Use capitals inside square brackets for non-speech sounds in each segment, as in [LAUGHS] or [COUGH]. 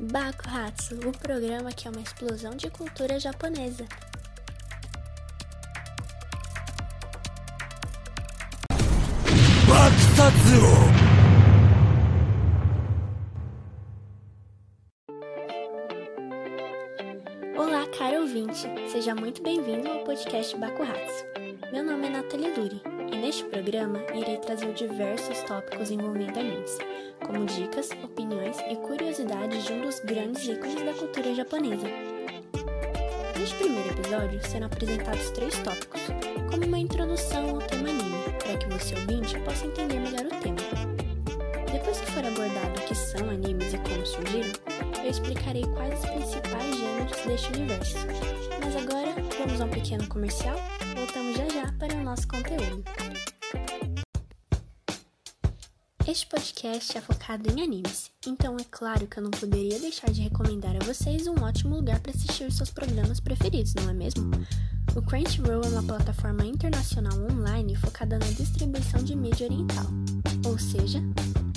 Bakuhatsu, o programa que é uma explosão de cultura japonesa. Olá, caro ouvinte! Seja muito bem-vindo ao podcast Bakuhatsu. Meu nome é Nathalie Luri e neste programa irei trazer diversos tópicos envolvendo animes, como dicas, opiniões e curiosidades de um dos grandes ícones da cultura japonesa. Neste primeiro episódio serão apresentados três tópicos, como uma introdução ao tema anime, para que você ouvinte possa entender melhor o tema. Depois que for abordado o que são animes e como surgiram, eu explicarei quais os principais gêneros deste universo. Mas agora, vamos a um pequeno comercial? Voltamos já já para o nosso conteúdo. Este podcast é focado em animes, então é claro que eu não poderia deixar de recomendar a vocês um ótimo lugar para assistir seus programas preferidos, não é mesmo? O Crunchyroll é uma plataforma internacional online focada na distribuição de mídia oriental, ou seja,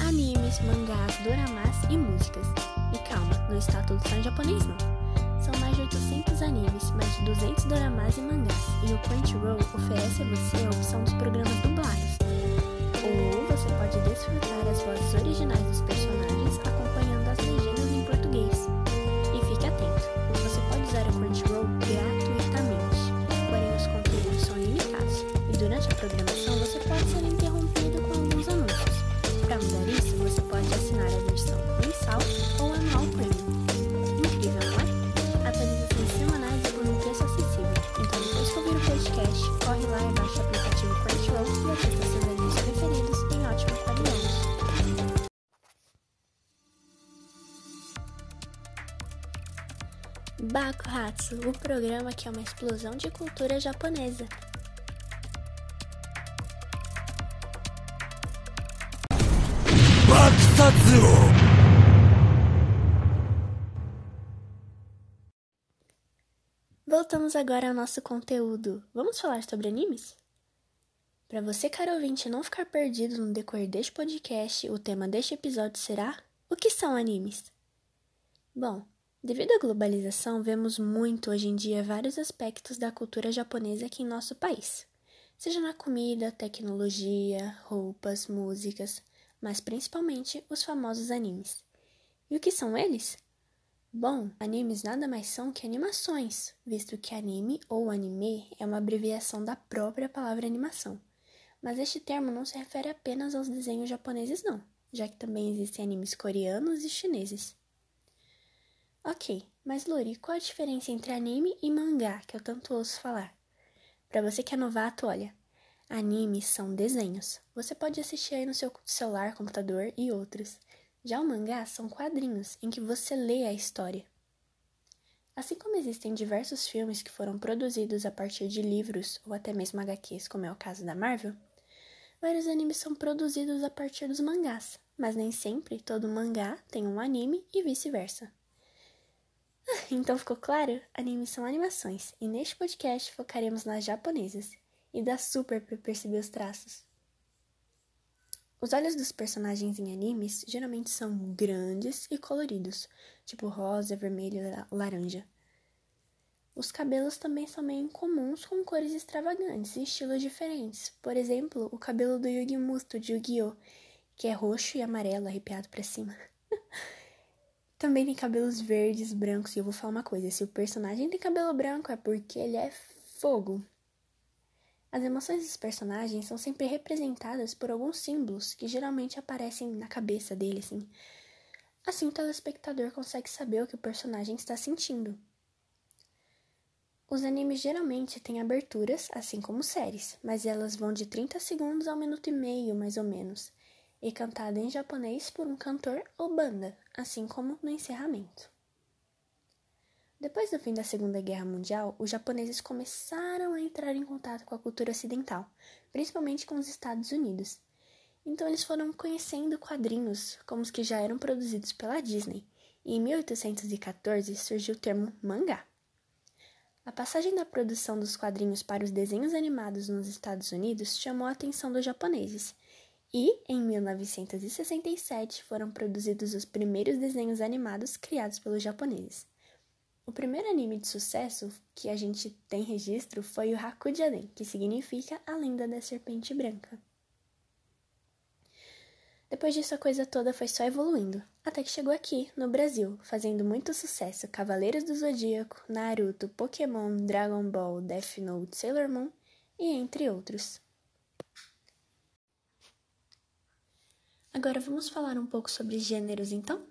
animes, mangás, doramas e músicas. E calma, não está tudo só em japonês não. São mais de 800 animes, mais de 200 doramas e mangás, e o Crunchyroll oferece a você a opção dos programas dublados. Você pode desfrutar as vozes originais dos personagens Bakuhatsu, o programa que é uma explosão de cultura japonesa. Voltamos agora ao nosso conteúdo. Vamos falar sobre animes? Para você, caro ouvinte, não ficar perdido no decorrer deste podcast, o tema deste episódio será: O que são animes? Bom, devido à globalização, vemos muito hoje em dia vários aspectos da cultura japonesa aqui em nosso país, seja na comida, tecnologia, roupas, músicas, mas principalmente os famosos animes. E o que são eles? Bom, animes nada mais são que animações, visto que anime ou anime é uma abreviação da própria palavra animação. Mas este termo não se refere apenas aos desenhos japoneses, não, já que também existem animes coreanos e chineses. Ok, mas Lori, qual a diferença entre anime e mangá que eu tanto ouço falar? Para você que é novato, olha, animes são desenhos. Você pode assistir aí no seu celular, computador e outros. Já o mangá são quadrinhos em que você lê a história. Assim como existem diversos filmes que foram produzidos a partir de livros ou até mesmo HQs, como é o caso da Marvel, vários animes são produzidos a partir dos mangás, mas nem sempre todo mangá tem um anime e vice-versa. [LAUGHS] Então ficou claro? Animes são animações, e neste podcast focaremos nas japonesas, e dá super para perceber os traços. Os olhos dos personagens em animes geralmente são grandes e coloridos, tipo rosa, vermelho e laranja. Os cabelos também são meio incomuns com cores extravagantes e estilos diferentes. Por exemplo, o cabelo do Yugi Musto de Yu-Gi-Oh!, que é roxo e amarelo arrepiado para cima. [LAUGHS] também tem cabelos verdes, brancos, e eu vou falar uma coisa: se o personagem tem cabelo branco é porque ele é fogo. As emoções dos personagens são sempre representadas por alguns símbolos que geralmente aparecem na cabeça dele, assim. Assim, o telespectador consegue saber o que o personagem está sentindo. Os animes geralmente têm aberturas, assim como séries, mas elas vão de 30 segundos a minuto e meio, mais ou menos, e cantada em japonês por um cantor ou banda, assim como no encerramento. Depois do fim da Segunda Guerra Mundial, os japoneses começaram a entrar em contato com a cultura ocidental, principalmente com os Estados Unidos. Então eles foram conhecendo quadrinhos como os que já eram produzidos pela Disney, e em 1814 surgiu o termo mangá. A passagem da produção dos quadrinhos para os desenhos animados nos Estados Unidos chamou a atenção dos japoneses, E, em 1967, foram produzidos os primeiros desenhos animados criados pelos japoneses. O primeiro anime de sucesso que a gente tem registro foi o Hakujaden, que significa a lenda da serpente branca. Depois disso, a coisa toda foi só evoluindo, até que chegou aqui, no Brasil, fazendo muito sucesso Cavaleiros do Zodíaco, Naruto, Pokémon, Dragon Ball, Death Note, Sailor Moon e entre outros. Agora vamos falar um pouco sobre gêneros então?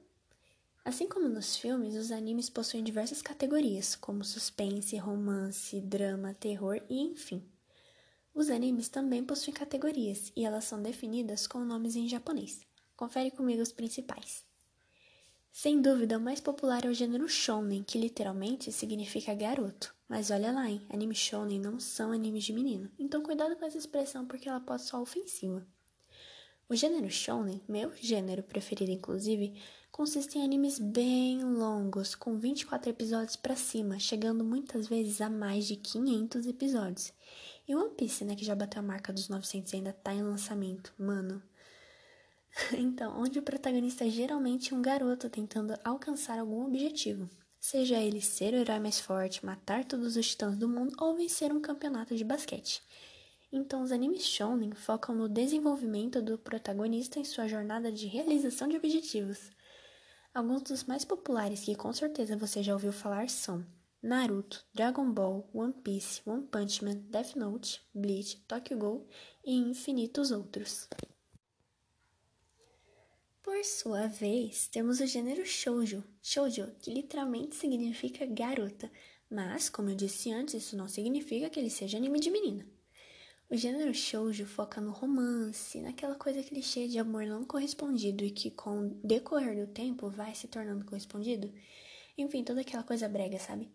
Assim como nos filmes, os animes possuem diversas categorias, como suspense, romance, drama, terror e enfim. Os animes também possuem categorias e elas são definidas com nomes em japonês. Confere comigo os principais. Sem dúvida, o mais popular é o gênero shounen, que literalmente significa garoto. Mas olha lá, hein? Anime shounen não são animes de menino, então cuidado com essa expressão porque ela pode ser ofensiva. O gênero shounen, meu gênero preferido inclusive, consiste em animes bem longos, com 24 episódios para cima, chegando muitas vezes a mais de 500 episódios. E One Piece, né, que já bateu a marca dos 900 e ainda tá em lançamento, mano. [LAUGHS] então, onde o protagonista é geralmente um garoto tentando alcançar algum objetivo, seja ele ser o herói mais forte, matar todos os titãs do mundo ou vencer um campeonato de basquete. Então, os animes shonen focam no desenvolvimento do protagonista em sua jornada de realização de objetivos. Alguns dos mais populares que com certeza você já ouviu falar são Naruto, Dragon Ball, One Piece, One Punch Man, Death Note, Bleach, Tokyo Ghoul e infinitos outros. Por sua vez, temos o gênero shoujo, shoujo, que literalmente significa garota, mas, como eu disse antes, isso não significa que ele seja anime de menina. O gênero shoujo foca no romance, naquela coisa clichê de amor não correspondido e que com o decorrer do tempo vai se tornando correspondido. Enfim, toda aquela coisa brega, sabe?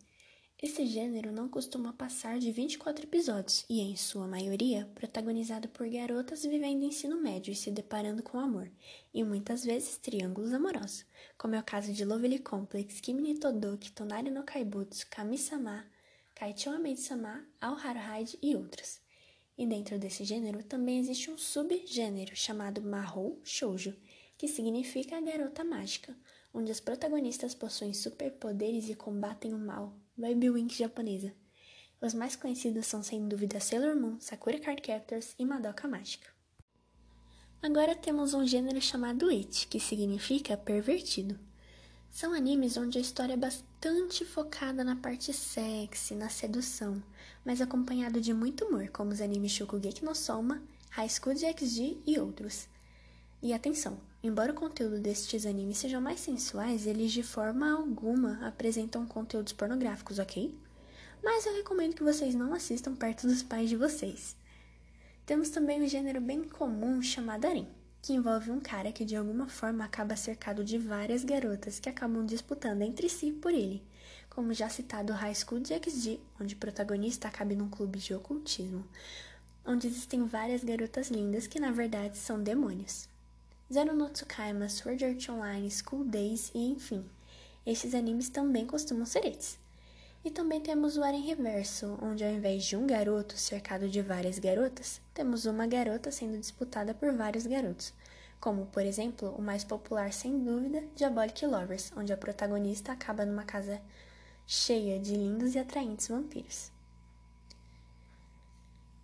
Esse gênero não costuma passar de 24 episódios e, em sua maioria, protagonizado por garotas vivendo ensino médio e se deparando com amor, e muitas vezes triângulos amorosos, como é o caso de Lovely Complex, Kimi Todoki, Tonari no Kaibutsu, Kami-sama, Kaichou Maid-sama, Ao e outros. E dentro desse gênero também existe um subgênero chamado Mahou Shoujo, que significa garota mágica, onde as protagonistas possuem superpoderes e combatem o mal, vibe wink japonesa. Os mais conhecidos são sem dúvida Sailor Moon, Sakura Card Captors e Madoka Mágica. Agora temos um gênero chamado It, que significa pervertido. São animes onde a história é bastante focada na parte sexy, na sedução, mas acompanhado de muito humor, como os animes Shokugeki no Soma, High School DxD e outros. E atenção, embora o conteúdo destes animes sejam mais sensuais, eles de forma alguma apresentam conteúdos pornográficos, ok? Mas eu recomendo que vocês não assistam perto dos pais de vocês. Temos também um gênero bem comum chamado harem que envolve um cara que de alguma forma acaba cercado de várias garotas que acabam disputando entre si por ele, como já citado High School DxD, onde o protagonista acaba num clube de ocultismo, onde existem várias garotas lindas que na verdade são demônios. Zero no Tsukaima, Sword Art Online, School Days e enfim, estes animes também costumam ser esses. E também temos o Harem Reverso, onde ao invés de um garoto cercado de várias garotas, temos uma garota sendo disputada por vários garotos, como, por exemplo, o mais popular sem dúvida, Diabolic Lovers, onde a protagonista acaba numa casa cheia de lindos e atraentes vampiros.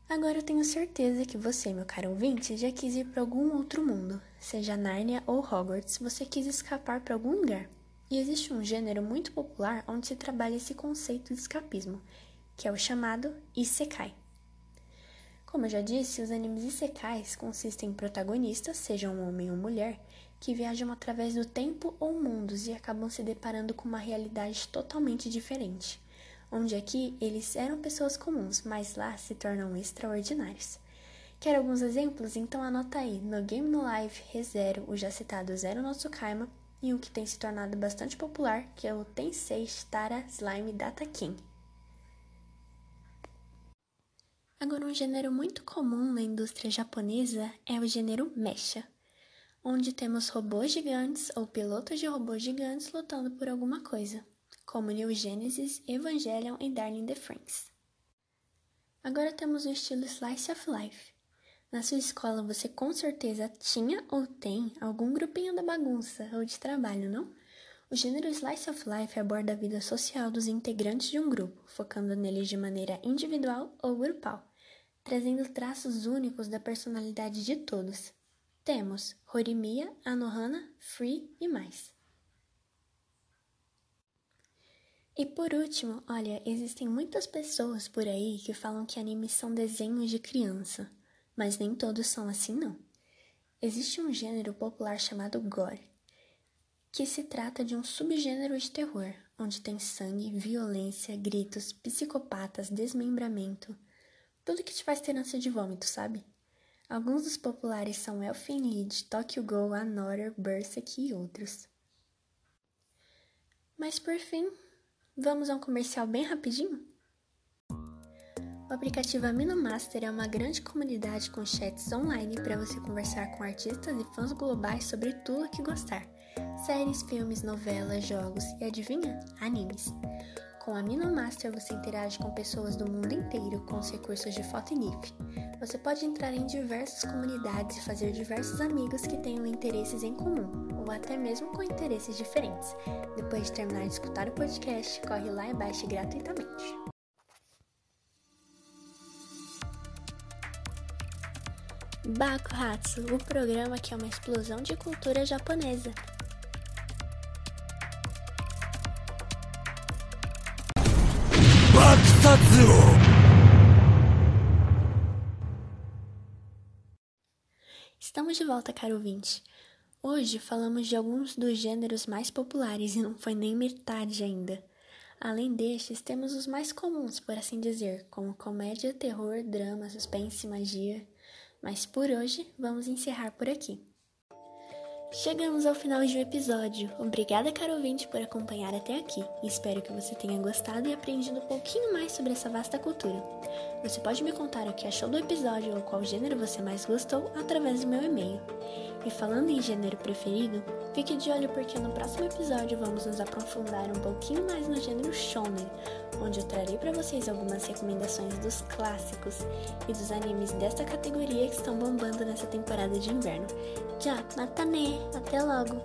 Agora eu tenho certeza que você, meu caro ouvinte, já quis ir para algum outro mundo, seja Nárnia ou Hogwarts, você quis escapar para algum lugar. E existe um gênero muito popular onde se trabalha esse conceito de escapismo, que é o chamado Isekai. Como eu já disse, os animes Isekais consistem em protagonistas, sejam um homem ou mulher, que viajam através do tempo ou mundos e acabam se deparando com uma realidade totalmente diferente, onde aqui eles eram pessoas comuns, mas lá se tornam extraordinários. Quer alguns exemplos? Então anota aí no Game No Life ReZero, o já citado Zero no Tsukaima, e um que tem se tornado bastante popular, que é o Tensei Tara Slime Data King. Agora, um gênero muito comum na indústria japonesa é o gênero mecha, onde temos robôs gigantes ou pilotos de robôs gigantes lutando por alguma coisa, como New Genesis, Evangelion e Darling the Franxx. Agora temos o estilo Slice of Life. Na sua escola você com certeza tinha ou tem algum grupinho da bagunça ou de trabalho, não? O gênero Slice of Life aborda a vida social dos integrantes de um grupo, focando neles de maneira individual ou grupal, trazendo traços únicos da personalidade de todos. Temos Horimiya, Anohana, Free e mais. E por último, olha, existem muitas pessoas por aí que falam que animes são desenhos de criança, mas nem todos são assim não. Existe um gênero popular chamado gore, que se trata de um subgênero de terror, onde tem sangue, violência, gritos, psicopatas, desmembramento, tudo que te faz ter ânsia de vômito, sabe? Alguns dos populares são Elfen Lied, Tokyo Ghoul, Another, Berserk e outros. Mas por fim, Vamos a um comercial bem rapidinho? O aplicativo Amino Master é uma grande comunidade com chats online para você conversar com artistas e fãs globais sobre tudo que gostar: séries, filmes, novelas, jogos e adivinha? Animes. Com a Master você interage com pessoas do mundo inteiro com os recursos de foto e GIF. Você pode entrar em diversas comunidades e fazer diversos amigos que tenham interesses em comum, ou até mesmo com interesses diferentes. Depois de terminar de escutar o podcast, corre lá e baixe gratuitamente. Bakuhatsu, o programa que é uma explosão de cultura japonesa. Estamos de volta, caro ouvinte. Hoje falamos de alguns dos gêneros mais populares e não foi nem metade ainda. Além destes, temos os mais comuns, por assim dizer, como comédia, terror, drama, suspense, magia. Mas por hoje, vamos encerrar por aqui. Chegamos ao final de um episódio. Obrigada, caro ouvinte, por acompanhar até aqui. Espero que você tenha gostado e aprendido um pouquinho mais sobre essa vasta cultura. Você pode me contar o que achou do episódio ou qual gênero você mais gostou através do meu e-mail. E falando em gênero preferido, fique de olho porque no próximo episódio vamos nos aprofundar um pouquinho mais no gênero shonen, onde eu trarei para vocês algumas recomendações dos clássicos e dos animes desta categoria que estão bombando nessa temporada de inverno. Já, matane! Até logo!